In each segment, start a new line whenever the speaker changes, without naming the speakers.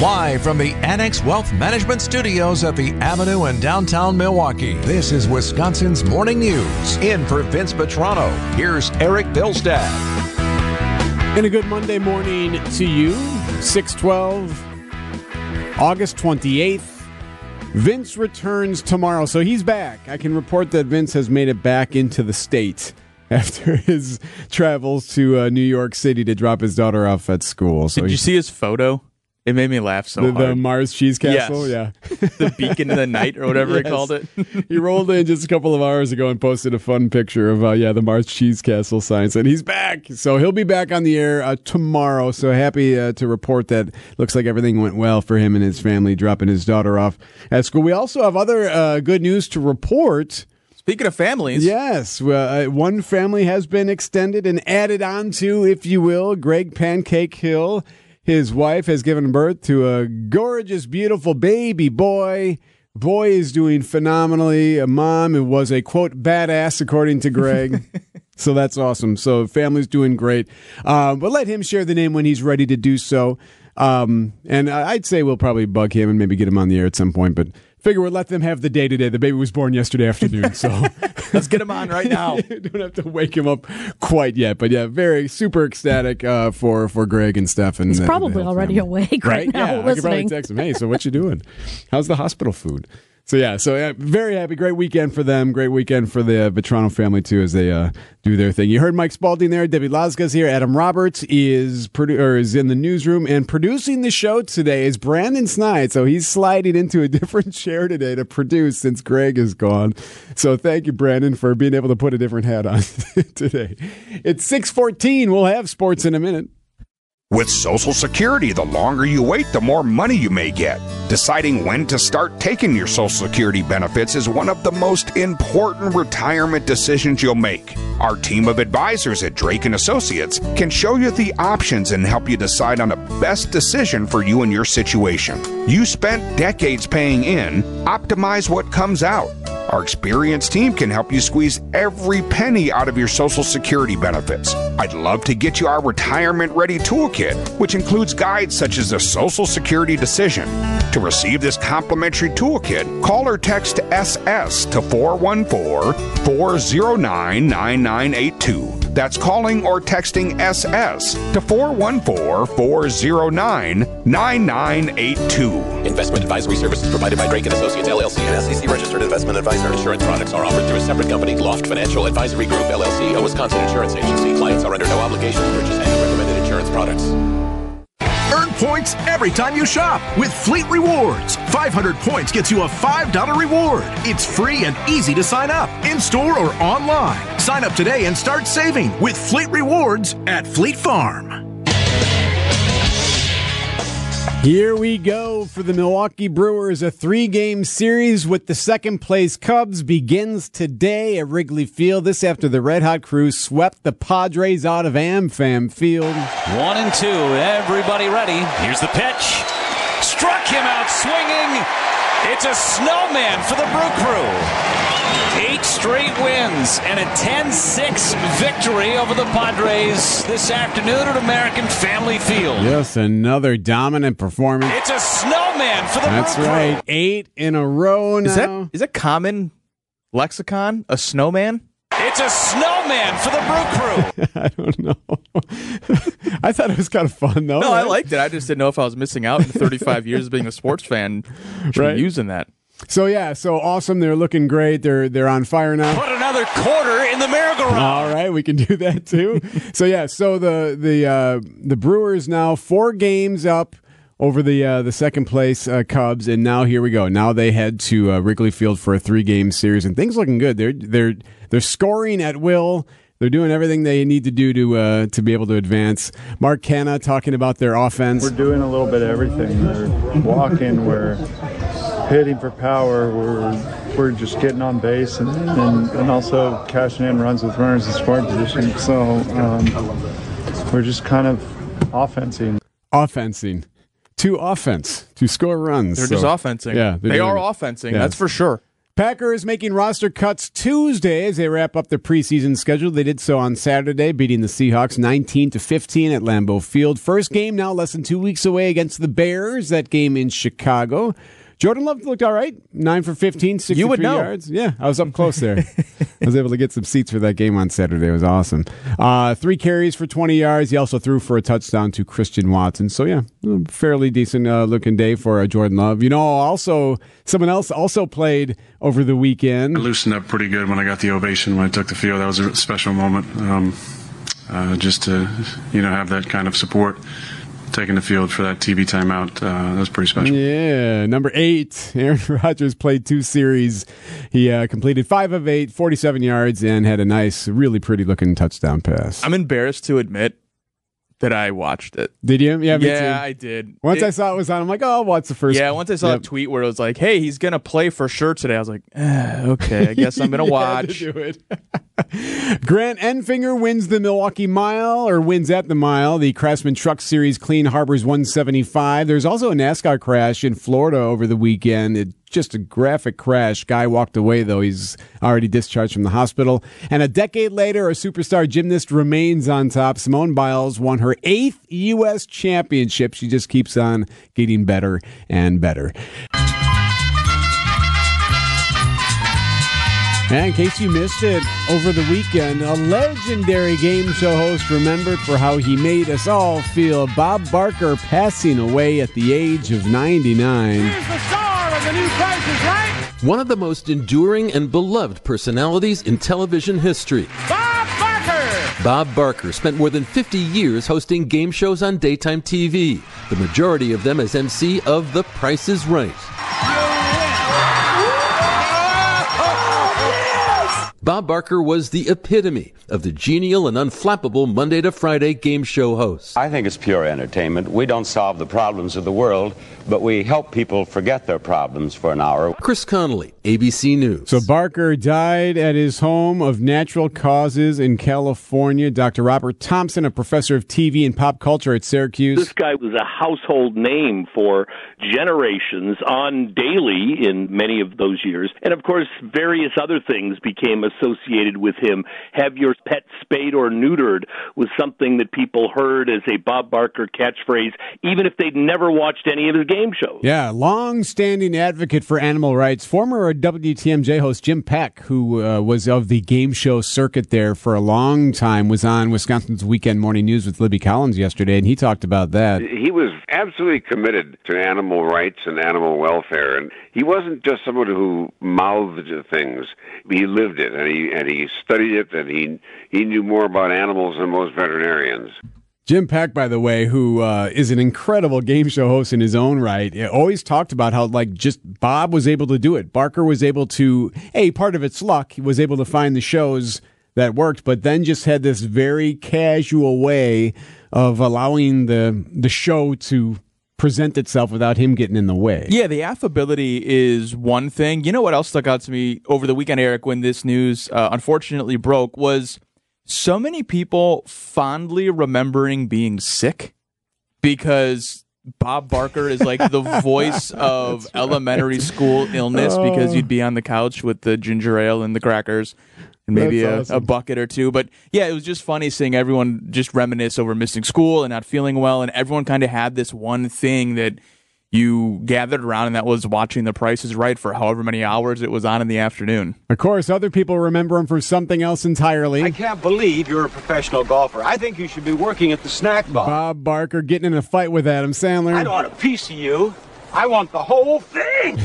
Live from the Annex Wealth Management Studios at the Avenue in downtown Milwaukee, this is Wisconsin's Morning News. In for Vince Vitrano, here's Eric Bilstad.
And a good Monday morning to you. 612, August 28th. Vince returns tomorrow, so he's back. I can report that Vince has made it back into the state after his travels to uh, New York City to drop his daughter off at school. So
Did you see his photo? It made me laugh so
the, the. Mars Cheese Castle?
Yes.
Yeah.
the beacon of the night or whatever he called it.
he rolled in just a couple of hours ago and posted a fun picture of uh, yeah the Mars Cheese Castle signs, and he's back. So he'll be back on the air uh, tomorrow. So happy uh, to report that looks like everything went well for him and his family dropping his daughter off at school. We also have other uh, good news to report.
Speaking of families,
Yes, uh, one family has been extended and added on to, if you will, Greg Pancake Hill. His wife has given birth to a gorgeous, beautiful baby boy. Boy is doing phenomenally. A mom who was a quote badass, according to Greg. so that's awesome. So family's doing great. Um, but let him share the name when he's ready to do so. Um, and I'd say we'll probably bug him and maybe get him on the air at some point. But figure we'll let them have the day today. The baby was born yesterday afternoon, so.
let's get him on right now.
don't have to wake him up quite yet, but yeah, very super ecstatic uh, for for Greg and Steph. And
He's
the- the
probably already
family.
awake right, now
yeah, I could probably text him. Hey, so what you doing? How's the hospital food? So yeah, so very happy. Great weekend for them. Great weekend for the uh, Vitrano family too, as they uh, do their thing. You heard Mike Spalding there. Debbie Lazga's here. Adam Roberts is produ- or is in the newsroom and producing the show today is Brandon Snide. So he's sliding into a different chair today to produce since Greg is gone. So thank you, Brandon, for being able to put a different hat on today. It's six fourteen. We'll have sports in a minute.
With Social Security, the longer you wait, the more money you may get. Deciding when to start taking your Social Security benefits is one of the most important retirement decisions you'll make. Our team of advisors at Drake and Associates can show you the options and help you decide on the best decision for you and your situation. You spent decades paying in, optimize what comes out. Our experienced team can help you squeeze every penny out of your Social Security benefits. I'd love to get you our retirement ready toolkit, which includes guides such as the Social Security decision. To receive this complimentary toolkit, call or text SS to 414 409 9982. That's calling or texting SS to 414 409 9982.
Investment advisory services provided by Drake and Associates LLC, an SEC registered investment advisor. Insurance products are offered through a separate company, Loft Financial Advisory Group LLC, a Wisconsin insurance agency. Clients are under no obligation to purchase any recommended insurance products.
Earn points every time you shop with Fleet Rewards. 500 points gets you a $5 reward. It's free and easy to sign up, in store or online. Sign up today and start saving with Fleet Rewards at Fleet Farm.
Here we go for the Milwaukee Brewers. A three game series with the second place Cubs begins today at Wrigley Field. This after the Red Hot Crew swept the Padres out of AmFam Field.
One and two. Everybody ready. Here's the pitch. Struck him out swinging. It's a snowman for the Brew Crew. Eight straight wins and a 10 6 victory over the Padres this afternoon at American Family Field.
Yes, another dominant performance.
It's a snowman for the
That's
Brew
right.
Crew.
Eight in a row now.
Is that is that common lexicon? A snowman?
It's a snowman for the Brew Crew.
I don't know. I thought it was kind of fun though.
No, I liked it. I just didn't know if I was missing out in 35 years of being a sports fan.
Right.
using that.
So yeah, so awesome. They're looking great. They're they're on fire now.
Put another quarter in the merry-go-round.
All right, we can do that too. so yeah, so the the uh, the Brewers now four games up over the uh, the second place uh, Cubs, and now here we go. Now they head to uh, Wrigley Field for a three game series, and things looking good. They're they're they're scoring at will. They're doing everything they need to do to uh, to be able to advance. Mark Canha talking about their offense.
We're doing a little bit of everything. We're walking, we're hitting for power, we're we're just getting on base and, and, and also cashing in runs with runners in scoring position. So um, we're just kind of offensing.
offensing to offense to score runs.
They're
So,
just offensing.
Yeah, they're
they
doing
are offensing.
Yeah.
That's for sure.
Packers making roster cuts Tuesday as they wrap up their preseason schedule. They did so on Saturday, beating the Seahawks 19 to 15 at Lambeau Field. First game now less than two weeks away against the Bears. That game in Chicago. Jordan Love looked all right. Nine for 15, 63
You would know.
yards. Yeah, I was up close there. I was able to get some seats for that game on Saturday. It was awesome. Uh, three carries for 20 yards. He also threw for a touchdown to Christian Watson. So, yeah, fairly decent uh, looking day for uh, Jordan Love. You know, also, someone else also played over the weekend.
I loosened up pretty good when I got the ovation when I took the field. That was a special moment. Um, uh, just to, you know, have that kind of support. Taking the field for that TV timeout, uh, that was pretty special.
Yeah, number eight, Aaron Rodgers played two series. He uh, completed five of eight, 47 yards, and had a nice, really pretty looking touchdown pass.
I'm embarrassed to admit that I watched it.
Did you? Yeah, me
yeah,
too.
I did.
Once
It-
I saw it was on, I'm like, oh, what's the first?
yeah, once I saw
Yep.
a tweet where it was like, "Hey, he's gonna play for sure today," I was like, eh, "Okay, I guess I'm gonna watch."
do it. Grant Enfinger wins the Milwaukee Mile or wins at the mile. The Craftsman Truck Series Clean Harbors 175. There's also a NASCAR crash in Florida over the weekend. It, just a graphic crash. Guy walked away though. He's already discharged from the hospital. And a decade later, a superstar gymnast remains on top. Simone Biles won her eighth U.S. championship. She just keeps on getting better and better. And in case you missed it over the weekend, a legendary game show host remembered for how he made us all feel. Bob Barker passing away at the age of 99. Right.
One of the most enduring and beloved personalities in television history.
Bob Barker!
Bob Barker spent more than 50 years hosting game shows on daytime TV, the majority of them as MC of The Price is Right. Bob Barker was the epitome of the genial and unflappable Monday to Friday game show host.
I think it's pure entertainment. We don't solve the problems of the world, but we help people forget their problems for an hour.
Chris Connolly, ABC News.
So Barker died at his home of natural causes in California. Dr. Robert Thompson, a professor of TV and pop culture at Syracuse.
This guy was a household name for generations on daily in many of those years. And of course, various other things became associated with him. Have your pet spayed or neutered was something that people heard as a Bob Barker catchphrase, even if they'd never watched any of his game shows.
Yeah, long-standing advocate for animal rights, former WTMJ host Jim Peck, who uh, was of the game show circuit there for a long time, was on Wisconsin's Weekend Morning News with Libby Collins yesterday, and he talked about that.
He was absolutely committed to animal rights and animal welfare, and he wasn't just someone who mouthed things. He lived it, and he and he studied it, and he he knew more about animals than most veterinarians.
Jim Peck, by the way, who uh, is an incredible game show host in his own right, eh, always talked about how like just Bob was able to do it. Barker was able to, a part of it's luck. He was able to find the shows that worked, but then just had this very casual way of allowing the the show to present itself without him getting in the way.
Yeah, the affability is one thing. You know what else stuck out to me over the weekend, Eric, when this news uh, unfortunately broke was so many people fondly remembering being sick because Bob Barker is like the voice of elementary school illness because
Oh.
you'd be on the couch with the ginger ale and the crackers and maybe a,
That's
a bucket or two. But yeah, it was just funny seeing everyone just reminisce over missing school and not feeling well. And everyone kind of had this one thing that you gathered around, and that was watching The Price is Right for however many hours it was on in the afternoon.
Of course, other people remember him for something else entirely.
I can't believe you're a professional golfer. I think you should be working at the snack bar.
Bob Barker getting in a fight with Adam Sandler.
I don't want a piece of you. I want the whole thing.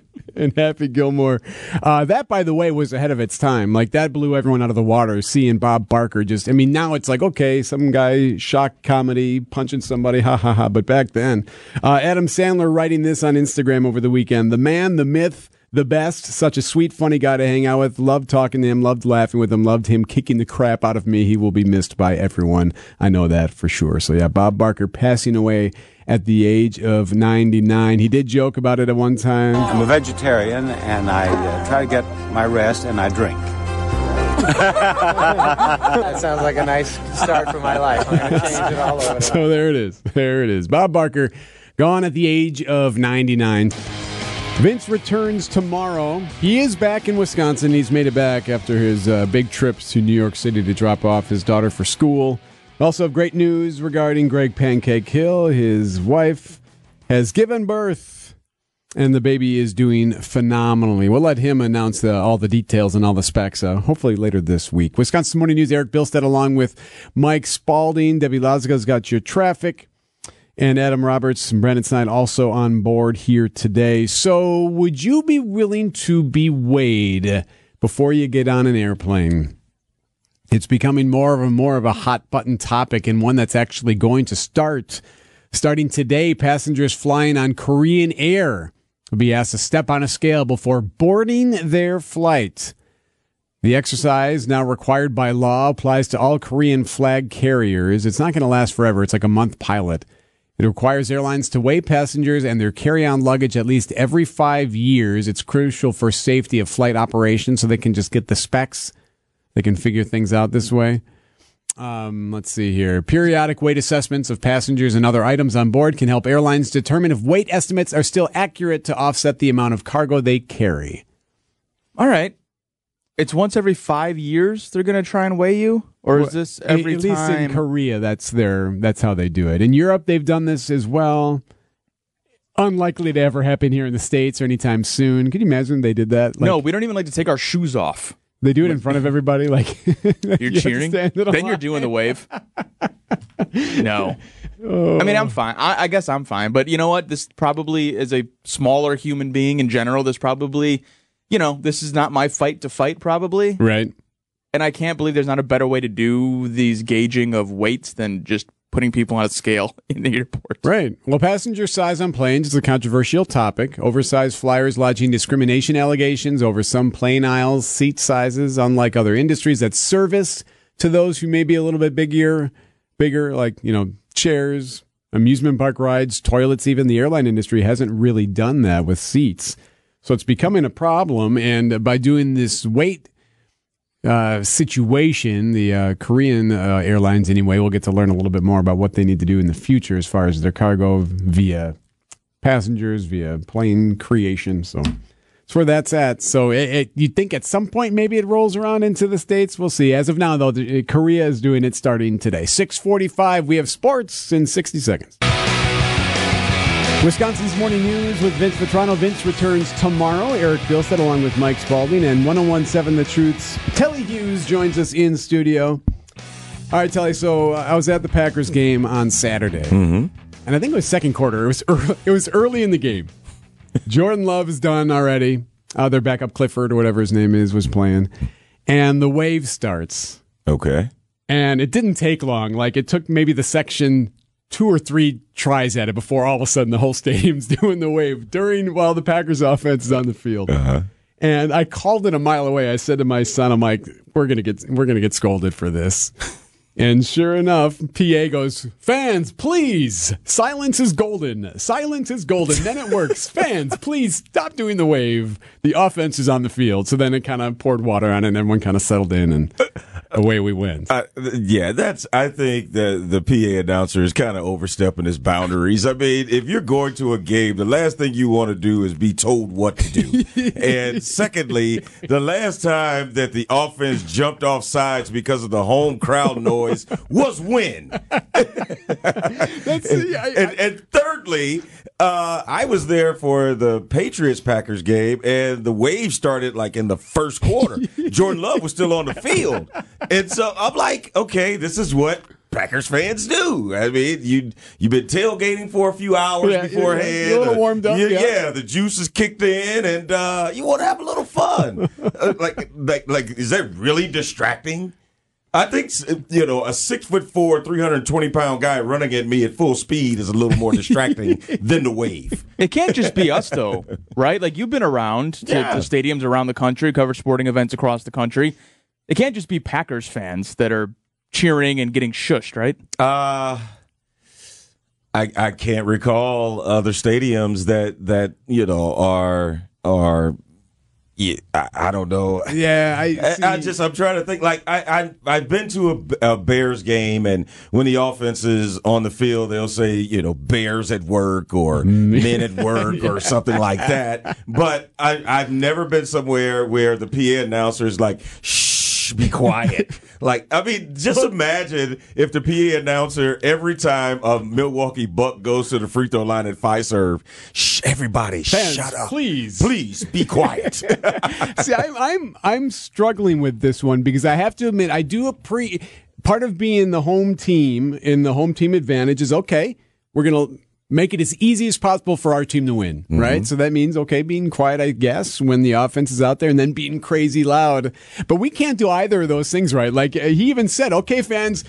and Happy Gilmore. Uh, that, by the way, was ahead of its time. Like that blew everyone out of the water. Seeing Bob Barker just, I mean, now it's like okay, some guy shock comedy punching somebody, ha ha ha. But back then, uh, Adam Sandler writing this on Instagram over the weekend. The man, the myth. The best, such a sweet, funny guy to hang out with. Loved talking to him, loved laughing with him, loved him kicking the crap out of me. He will be missed by everyone. I know that for sure. So, yeah, Bob Barker passing away at the age of 99. He did joke about it at one time.
I'm a vegetarian and I uh, try to get my rest and I drink.
that sounds like a nice start for my life. I'm going to change it all over.
So there it is. There it is. Bob Barker, gone at the age of 99. Vince returns tomorrow. He is back in Wisconsin. He's made it back after his uh, big trip to New York City to drop off his daughter for school. Also, great news regarding Greg Pancake Hill. His wife has given birth, and the baby is doing phenomenally. We'll let him announce the, all the details and all the specs, uh, hopefully later this week. Wisconsin Morning News, Eric Bilstead, along with Mike Spalding. Debbie Lazaga got your traffic and Adam Roberts and Brandon Snyder also on board here today. So, would you be willing to be weighed before you get on an airplane? It's becoming more of a more of a hot button topic and one that's actually going to start starting today. Passengers flying on Korean Air will be asked to step on a scale before boarding their flight. The exercise, now required by law, applies to all Korean flag carriers. It's not going to last forever. It's like a month pilot. It requires airlines to weigh passengers and their carry on luggage at least every five years. It's crucial for safety of flight operations so they can just get the specs. They can figure things out this way. Um, let's see here. Periodic weight assessments of passengers and other items on board can help airlines determine if weight estimates are still accurate to offset the amount of cargo they carry.
All right. It's once every five years they're going to try and weigh you, or is this every
at
time?
least in Korea? That's their that's how they do it. In Europe, they've done this as well. Unlikely to ever happen here in the states or anytime soon. Can you imagine they did that?
no, we don't even like to take our shoes off.
They do it in front of everybody, like
You're
you
cheering. Then you're doing the wave. no. Oh. I mean, I'm fine. I, I guess I'm fine. But you know what? This probably is a smaller human being in general. This probably, you know, this is not my fight to fight, probably.
Right.
And I can't believe there's not a better way to do these gauging of weights than just putting people on a scale in the airport.
Right. Well, passenger size on planes is a controversial topic. Oversized flyers lodging discrimination allegations over some plane aisles, seat sizes, unlike other industries that service to those who may be a little bit bigger, bigger, like, you know, chairs, amusement park rides, toilets, even the airline industry hasn't really done that with seats. So it's becoming a problem. And by doing this weight uh, situation, the uh, Korean uh, airlines, anyway, we'll get to learn a little bit more about what they need to do in the future as far as their cargo via passengers, via plane creation. So that's where that's at. So it, it, you'd think at some point maybe it rolls around into the states. We'll see. As of now, though, the, Korea is doing it starting today. Six forty-five. We have sports in sixty seconds. Wisconsin's Morning News with Vince Vitrano. Vince returns tomorrow. Eric Bilstead along with Mike Spalding and 1017 The Truth's Telly Hughes joins us in studio. All right, Telly. So uh, I was at the Packers game on Saturday, and I think it was second quarter. It was early, it was early in the game. Jordan Love is done already. Uh, their backup Clifford or whatever his name is was playing, and the wave starts.
Okay.
And it didn't take long. Like it took maybe the section two or three tries at it before all of a sudden the whole stadium's doing the wave during while the Packers offense is on the field.
Uh-huh.
And I called it a mile away. I said to my son, I'm like, we're gonna get we're gonna get scolded for this. And sure enough, PA goes, Fans, please, silence is golden. Silence is golden. Then it works. Fans, please stop doing the wave. The offense is on the field. So then it kind of poured water on it and everyone kind of settled in and away we went.
Uh, yeah, that's. I think the the PA announcer is kind of overstepping his boundaries. I mean, if you're going to a game, the last thing you want to do is be told what to do. and secondly, the last time that the offense jumped off sides because of the home crowd noise was when.
That's,
and, and, and thirdly, uh, I was there for the Patriots Packers game, and the wave started like in the first quarter. Jordan Love was still on the field, and so I'm like, okay, this is what. Packers fans do. I mean, you you've been tailgating for a few hours
Yeah,
beforehand.
you're a little warmed up,
Yeah,
yeah.
yeah, the juice is kicked in, and uh, you want to have a little fun. Uh, like, like, like, is that really distracting? I think you know a six foot four, three hundred twenty pound guy running at me at full speed is a little more distracting than the wave.
It can't just be us, though, right? Like you've been around to,
Yeah.
to stadiums around the country, covered sporting events across the country. It can't just be Packers fans that are cheering and getting shushed, right?
Uh I I can't recall other stadiums that that you know are are yeah, I, I don't know.
Yeah, I,
I, I just I'm trying to think. Like I I I've been to a, a Bears game, and when the offense is on the field, they'll say you know Bears at work or men at work or something like that. But I I've never been somewhere where the PA announcer is like shh, be quiet. like I mean, just imagine if the PA announcer every time a Milwaukee Buck goes to the free throw line at Fiserv, shh, everybody,
Fans,
shut up,
please.
please be quiet.
See, I'm I'm I'm struggling with this one because I have to admit I do appreciate part of being the home team in the home team advantage is okay. We're gonna make it as easy as possible for our team to win,
Mm-hmm.
right? So that means okay, being quiet, I guess, when the offense is out there, and then being crazy loud. But we can't do either of those things, right? Like uh, he even said, okay, fans.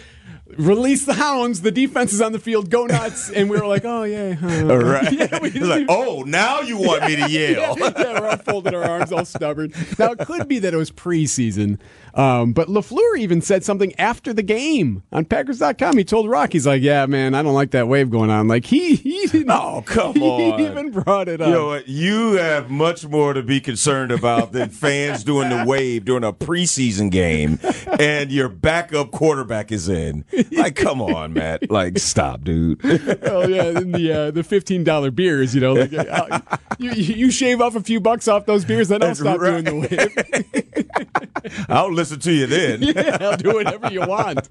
Release the hounds. The defense is on the field. Go nuts! And we were like, "Oh yeah, huh.
All right.
Yeah, we
like, oh, now you want me to yell.
yeah, yeah, we're all folding our arms, all stubborn. Now it could be that it was preseason, um, but LaFleur even said something after the game on Packers.com. He told Rock, he's like, "Yeah, man, I don't like that wave going on." Like he, he didn't,
Oh, come
he
on.
even brought it up.
You know what? You have much more to be concerned about than fans doing the wave during a preseason game and your backup quarterback is in. Like, come on, Matt. Like, stop, dude.
oh yeah, and the uh, the fifteen dollar beers. You know, like, uh, you you shave off a few bucks off those beers, then I'll stop
right.
doing the wave.
I'll listen to you then.
yeah, I'll do whatever you want.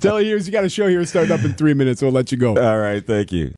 Tell you, you got a show here starting up in three minutes. We'll let you go.
All right. Thank you.